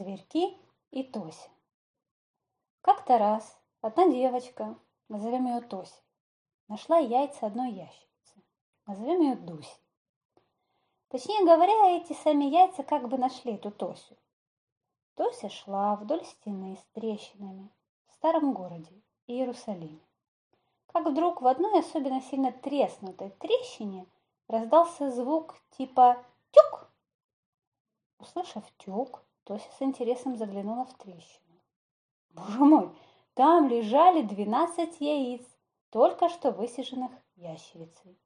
Зверьки и Тося. Как-то раз одна девочка, назовем ее Тося, нашла яйца одной ящерицы, назовем ее Дуси. Точнее говоря, эти сами яйца как бы нашли эту Тосю. Тося шла вдоль стены с трещинами в старом городе Иерусалиме. Как вдруг в одной особенно сильно треснутой трещине раздался звук типа «тюк». Услышав «тюк», Тося с интересом заглянула в трещину. Боже мой, там лежали двенадцать яиц, только что высиженных ящерицей.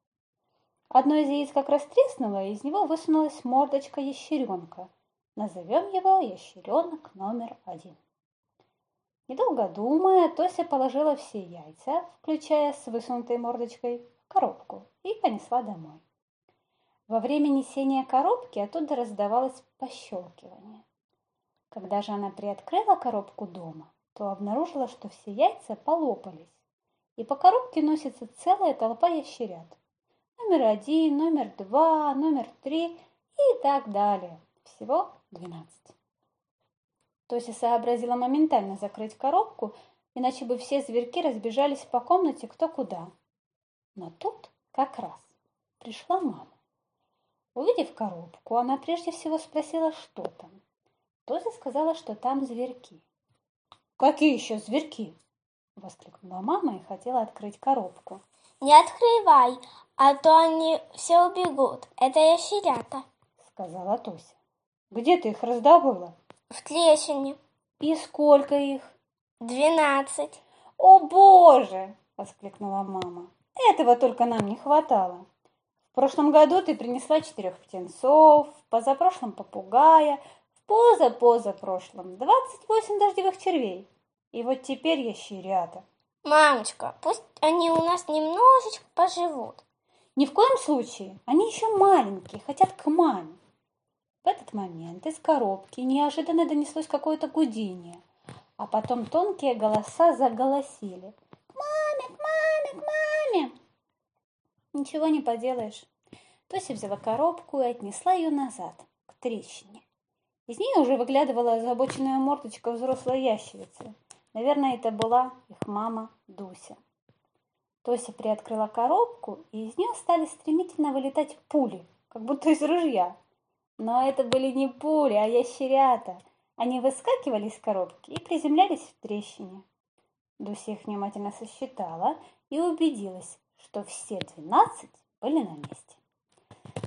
Одно из яиц как раз треснуло, и из него высунулась мордочка ящеренка. Назовем его ящеренок номер один. Недолго думая, Тося положила все яйца, включая с высунутой мордочкой, в коробку и понесла домой. Во время несения коробки оттуда раздавалось пощелкивание. Когда же она приоткрыла коробку дома, то обнаружила, что все яйца полопались, и по коробке носится целая толпа ящерят. Номер один, номер два, номер три и так далее. Всего двенадцать. Тося сообразила моментально закрыть коробку, иначе бы все зверьки разбежались по комнате кто куда. Но тут как раз пришла мама. Увидев коробку, она прежде всего спросила, что там. Тося сказала, что там зверьки. «Какие еще зверьки?» – воскликнула мама и хотела открыть коробку. «Не открывай, а то они все убегут. Это ящерята», – сказала Тося. «Где ты их раздобыла?» «В трещине». «И сколько их?» «Двенадцать». «О, Боже!» – воскликнула мама. «Этого только нам не хватало. В прошлом году ты принесла четырех птенцов, позапрошлом попугая, поза-поза прошлом 28 дождевых червей. И вот теперь ящерята. Мамочка, пусть они у нас немножечко поживут. Ни в коем случае. Они еще маленькие, хотят к маме. В этот момент из коробки неожиданно донеслось какое-то гудение, а потом тонкие голоса заголосили. «К маме, к маме, к маме!» Ничего не поделаешь. Тося взяла коробку и отнесла ее назад, к трещине. Из нее уже выглядывала озабоченная мордочка взрослой ящерицы. Наверное, это была их мама Дуся. Тося приоткрыла коробку, и из нее стали стремительно вылетать пули, как будто из ружья. Но это были не пули, а ящерята. Они выскакивали из коробки и приземлялись в трещине. Дуся их внимательно сосчитала и убедилась, что все двенадцать были на месте.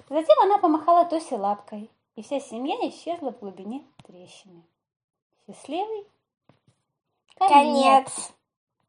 Затем она помахала Тосе лапкой, и вся семья исчезла в глубине трещины. Счастливый конец. конец.